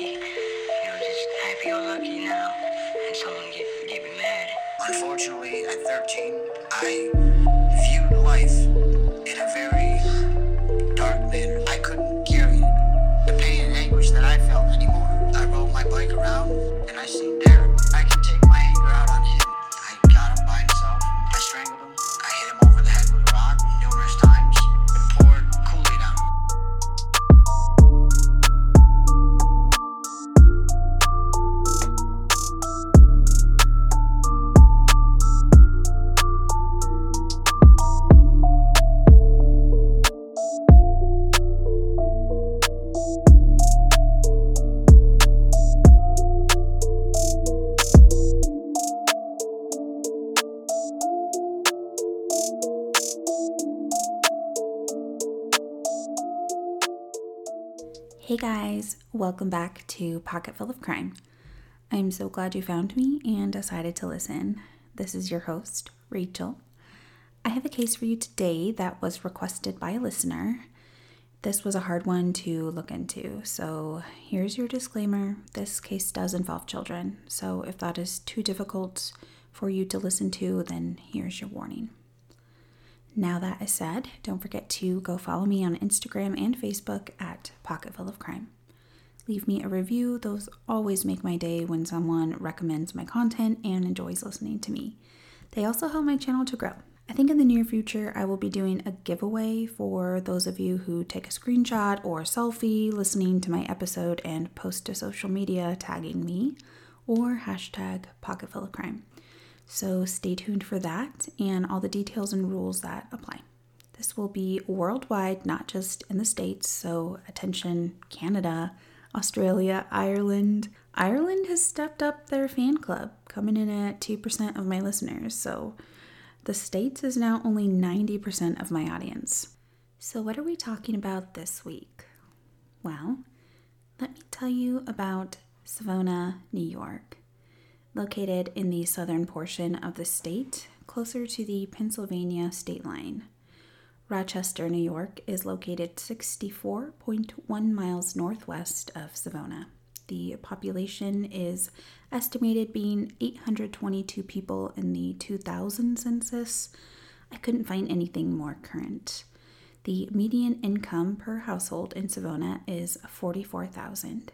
happy. You know, just happy or lucky now. And someone get, get me mad. Unfortunately, at 13, I welcome back to Pocket Full of Crime. I'm so glad you found me and decided to listen. This is your host, Rachel. I have a case for you today that was requested by a listener. This was a hard one to look into, so here's your disclaimer this case does involve children, so if that is too difficult for you to listen to, then here's your warning. Now that is said, don't forget to go follow me on Instagram and Facebook at Pocketful of Crime. Leave me a review, those always make my day when someone recommends my content and enjoys listening to me. They also help my channel to grow. I think in the near future, I will be doing a giveaway for those of you who take a screenshot or a selfie listening to my episode and post to social media tagging me or hashtag Pocketful of Crime. So stay tuned for that and all the details and rules that apply. This will be worldwide, not just in the States. So, attention, Canada, Australia, Ireland. Ireland has stepped up their fan club, coming in at 2% of my listeners. So, the States is now only 90% of my audience. So, what are we talking about this week? Well, let me tell you about Savona, New York located in the southern portion of the state, closer to the Pennsylvania state line. Rochester, New York is located 64.1 miles northwest of Savona. The population is estimated being 822 people in the 2000 census. I couldn't find anything more current. The median income per household in Savona is 44,000.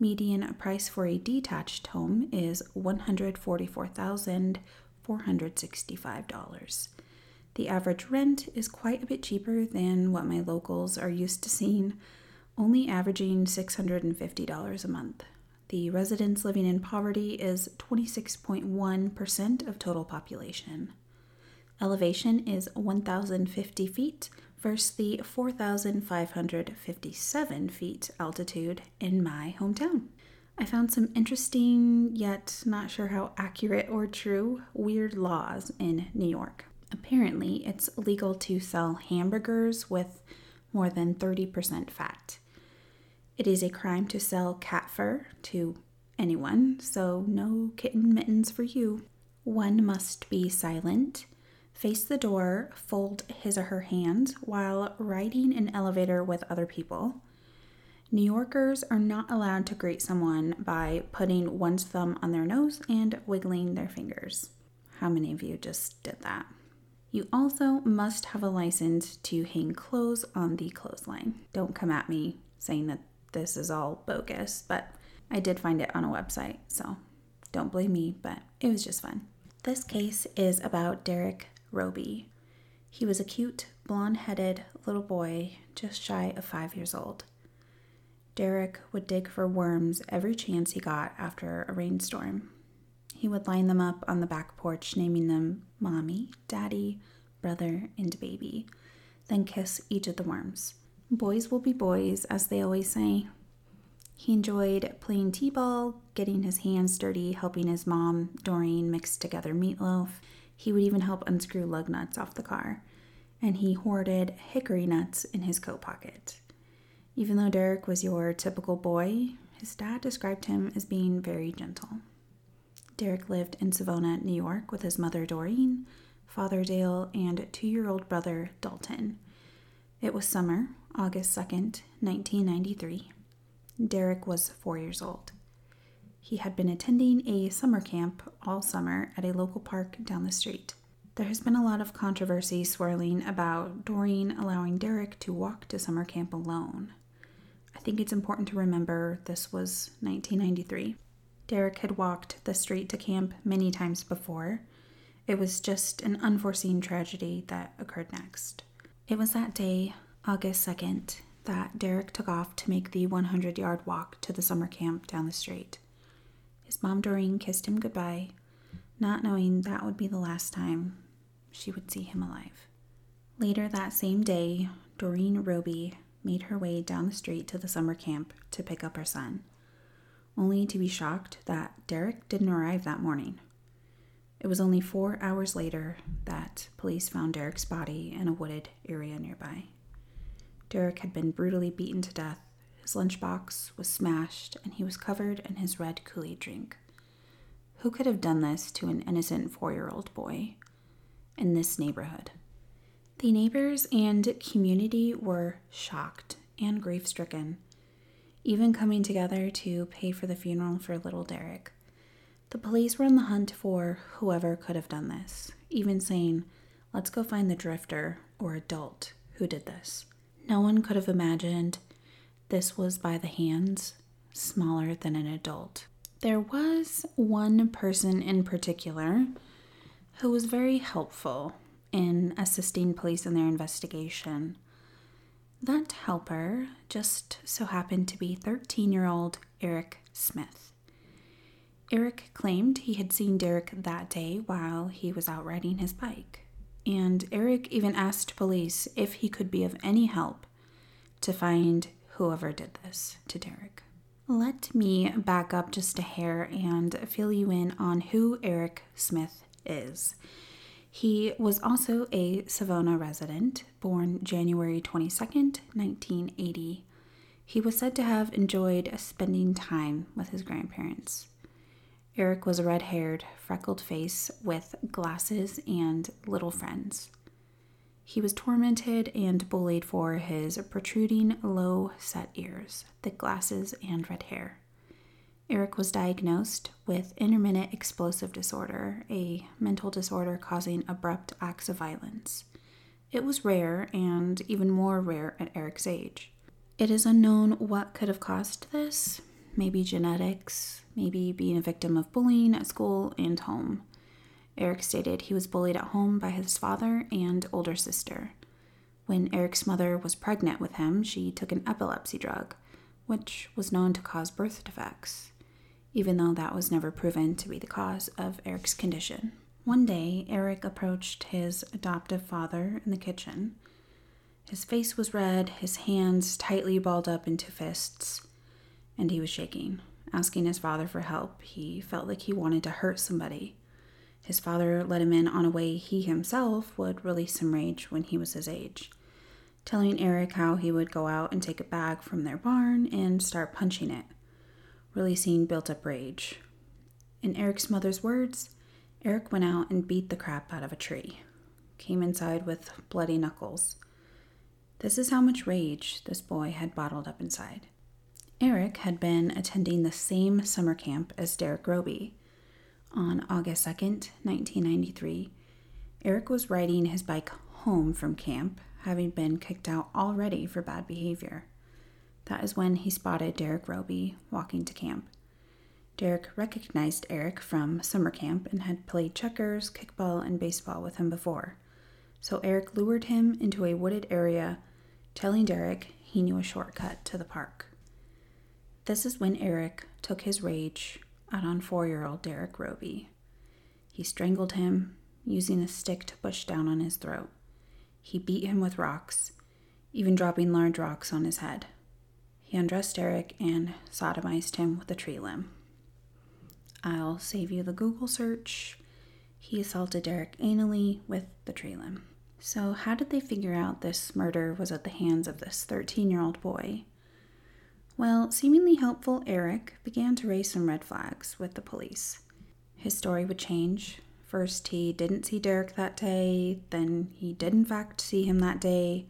Median price for a detached home is $144,465. The average rent is quite a bit cheaper than what my locals are used to seeing, only averaging $650 a month. The residents living in poverty is 26.1% of total population. Elevation is 1,050 feet versus the 4,557 feet altitude in my hometown. I found some interesting, yet not sure how accurate or true, weird laws in New York. Apparently, it's legal to sell hamburgers with more than 30% fat. It is a crime to sell cat fur to anyone, so no kitten mittens for you. One must be silent face the door, fold his or her hands while riding an elevator with other people. New Yorkers are not allowed to greet someone by putting one's thumb on their nose and wiggling their fingers. How many of you just did that? You also must have a license to hang clothes on the clothesline. Don't come at me saying that this is all bogus, but I did find it on a website, so don't blame me, but it was just fun. This case is about Derek Robie. He was a cute, blonde headed little boy just shy of five years old. Derek would dig for worms every chance he got after a rainstorm. He would line them up on the back porch, naming them Mommy, Daddy, Brother, and Baby, then kiss each of the worms. Boys will be boys, as they always say. He enjoyed playing t ball, getting his hands dirty, helping his mom, Doreen, mix together meatloaf. He would even help unscrew lug nuts off the car. And he hoarded hickory nuts in his coat pocket. Even though Derek was your typical boy, his dad described him as being very gentle. Derek lived in Savona, New York with his mother Doreen, father Dale, and two year old brother Dalton. It was summer, August 2nd, 1993. Derek was four years old. He had been attending a summer camp all summer at a local park down the street. There has been a lot of controversy swirling about Doreen allowing Derek to walk to summer camp alone. I think it's important to remember this was 1993. Derek had walked the street to camp many times before. It was just an unforeseen tragedy that occurred next. It was that day, August 2nd, that Derek took off to make the 100 yard walk to the summer camp down the street. His mom, Doreen, kissed him goodbye, not knowing that would be the last time she would see him alive. Later that same day, Doreen Robie made her way down the street to the summer camp to pick up her son, only to be shocked that Derek didn't arrive that morning. It was only four hours later that police found Derek's body in a wooded area nearby. Derek had been brutally beaten to death. His lunchbox was smashed, and he was covered in his red Kool Aid drink. Who could have done this to an innocent four year old boy in this neighborhood? The neighbors and community were shocked and grief stricken, even coming together to pay for the funeral for little Derek. The police were on the hunt for whoever could have done this, even saying, Let's go find the drifter or adult who did this. No one could have imagined this was by the hands smaller than an adult. There was one person in particular who was very helpful in assisting police in their investigation. That helper just so happened to be 13 year old Eric Smith. Eric claimed he had seen Derek that day while he was out riding his bike and Eric even asked police if he could be of any help to find whoever did this to Derek. Let me back up just a hair and fill you in on who Eric Smith is. He was also a Savona resident, born January 22nd, 1980. He was said to have enjoyed spending time with his grandparents. Eric was a red haired, freckled face with glasses and little friends. He was tormented and bullied for his protruding, low set ears, thick glasses, and red hair. Eric was diagnosed with intermittent explosive disorder, a mental disorder causing abrupt acts of violence. It was rare and even more rare at Eric's age. It is unknown what could have caused this, maybe genetics, maybe being a victim of bullying at school and home. Eric stated he was bullied at home by his father and older sister. When Eric's mother was pregnant with him, she took an epilepsy drug, which was known to cause birth defects, even though that was never proven to be the cause of Eric's condition. One day, Eric approached his adoptive father in the kitchen. His face was red, his hands tightly balled up into fists, and he was shaking asking his father for help. He felt like he wanted to hurt somebody. His father let him in on a way he himself would release some rage when he was his age, telling Eric how he would go out and take a bag from their barn and start punching it, releasing built up rage. In Eric's mother's words, Eric went out and beat the crap out of a tree, came inside with bloody knuckles. This is how much rage this boy had bottled up inside. Eric had been attending the same summer camp as Derek Robie. On August 2nd, 1993, Eric was riding his bike home from camp, having been kicked out already for bad behavior. That is when he spotted Derek Robie walking to camp. Derek recognized Eric from summer camp and had played checkers, kickball, and baseball with him before. So Eric lured him into a wooded area, telling Derek he knew a shortcut to the park. This is when Eric took his rage out on four year old Derek Robie. He strangled him, using a stick to push down on his throat. He beat him with rocks, even dropping large rocks on his head. He undressed Eric and sodomized him with a tree limb. I'll save you the Google search. He assaulted Derek anally with the tree limb. So, how did they figure out this murder was at the hands of this 13 year old boy? Well, seemingly helpful Eric began to raise some red flags with the police. His story would change. First, he didn't see Derek that day, then, he did in fact see him that day.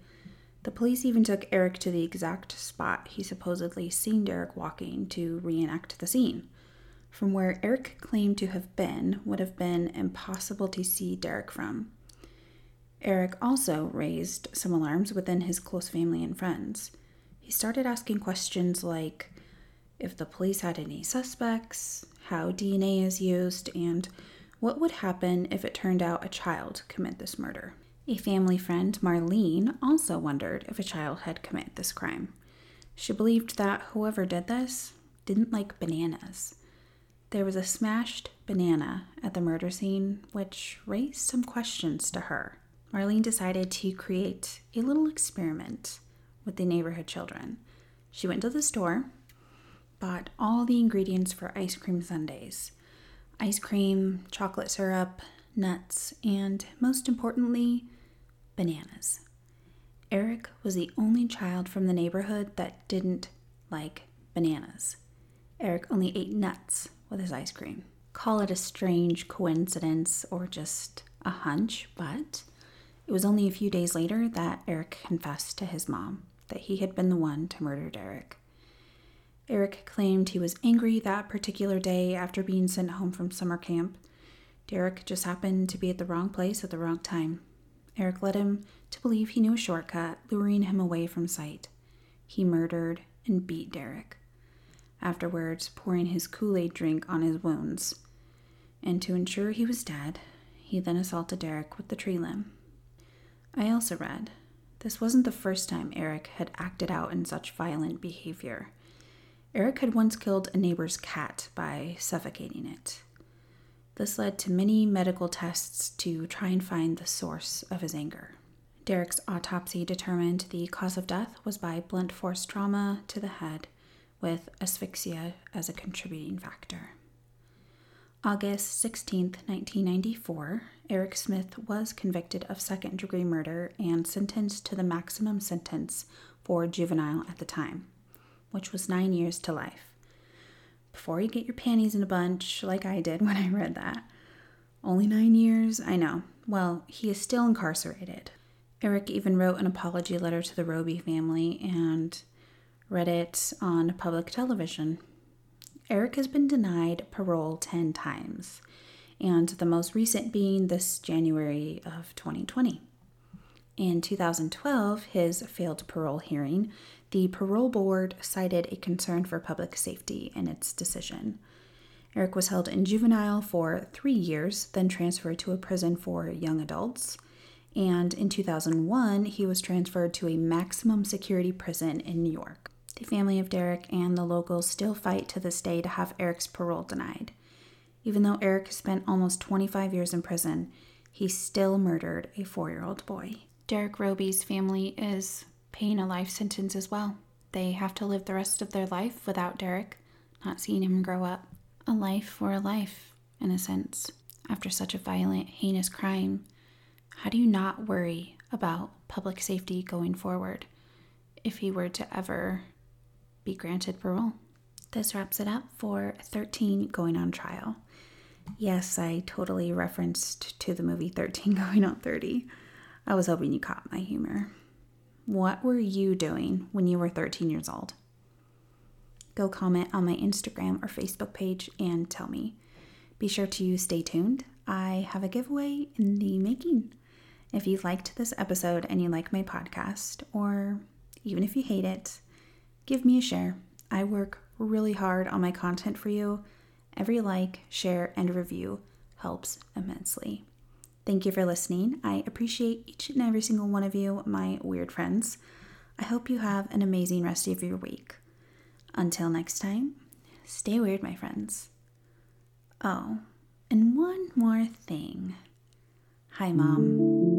The police even took Eric to the exact spot he supposedly seen Derek walking to reenact the scene. From where Eric claimed to have been would have been impossible to see Derek from. Eric also raised some alarms within his close family and friends. He started asking questions like if the police had any suspects, how DNA is used, and what would happen if it turned out a child commit this murder. A family friend, Marlene, also wondered if a child had committed this crime. She believed that whoever did this didn't like bananas. There was a smashed banana at the murder scene, which raised some questions to her. Marlene decided to create a little experiment with the neighborhood children. She went to the store, bought all the ingredients for ice cream sundaes ice cream, chocolate syrup, nuts, and most importantly, bananas. Eric was the only child from the neighborhood that didn't like bananas. Eric only ate nuts with his ice cream. Call it a strange coincidence or just a hunch, but it was only a few days later that Eric confessed to his mom that he had been the one to murder Derek. Eric claimed he was angry that particular day after being sent home from summer camp. Derek just happened to be at the wrong place at the wrong time. Eric led him to believe he knew a shortcut, luring him away from sight. He murdered and beat Derek, afterwards, pouring his Kool Aid drink on his wounds. And to ensure he was dead, he then assaulted Derek with the tree limb. I also read this wasn't the first time Eric had acted out in such violent behavior. Eric had once killed a neighbor's cat by suffocating it. This led to many medical tests to try and find the source of his anger. Derek's autopsy determined the cause of death was by blunt force trauma to the head, with asphyxia as a contributing factor. August 16, 1994, Eric Smith was convicted of second degree murder and sentenced to the maximum sentence for juvenile at the time, which was nine years to life before you get your panties in a bunch, like I did when I read that. Only nine years? I know. Well, he is still incarcerated. Eric even wrote an apology letter to the Robie family and read it on public television. Eric has been denied parole 10 times, and the most recent being this January of 2020. In 2012, his failed parole hearing the parole board cited a concern for public safety in its decision. Eric was held in juvenile for three years, then transferred to a prison for young adults. And in 2001, he was transferred to a maximum security prison in New York. The family of Derek and the locals still fight to this day to have Eric's parole denied. Even though Eric spent almost 25 years in prison, he still murdered a four year old boy. Derek Robie's family is paying a life sentence as well. They have to live the rest of their life without Derek, not seeing him grow up. A life for a life, in a sense. After such a violent, heinous crime, how do you not worry about public safety going forward if he were to ever be granted parole? This wraps it up for 13 going on trial. Yes, I totally referenced to the movie 13 going on 30. I was hoping you caught my humor. What were you doing when you were 13 years old? Go comment on my Instagram or Facebook page and tell me. Be sure to stay tuned. I have a giveaway in the making. If you liked this episode and you like my podcast, or even if you hate it, give me a share. I work really hard on my content for you. Every like, share, and review helps immensely. Thank you for listening. I appreciate each and every single one of you, my weird friends. I hope you have an amazing rest of your week. Until next time, stay weird, my friends. Oh, and one more thing. Hi, Mom.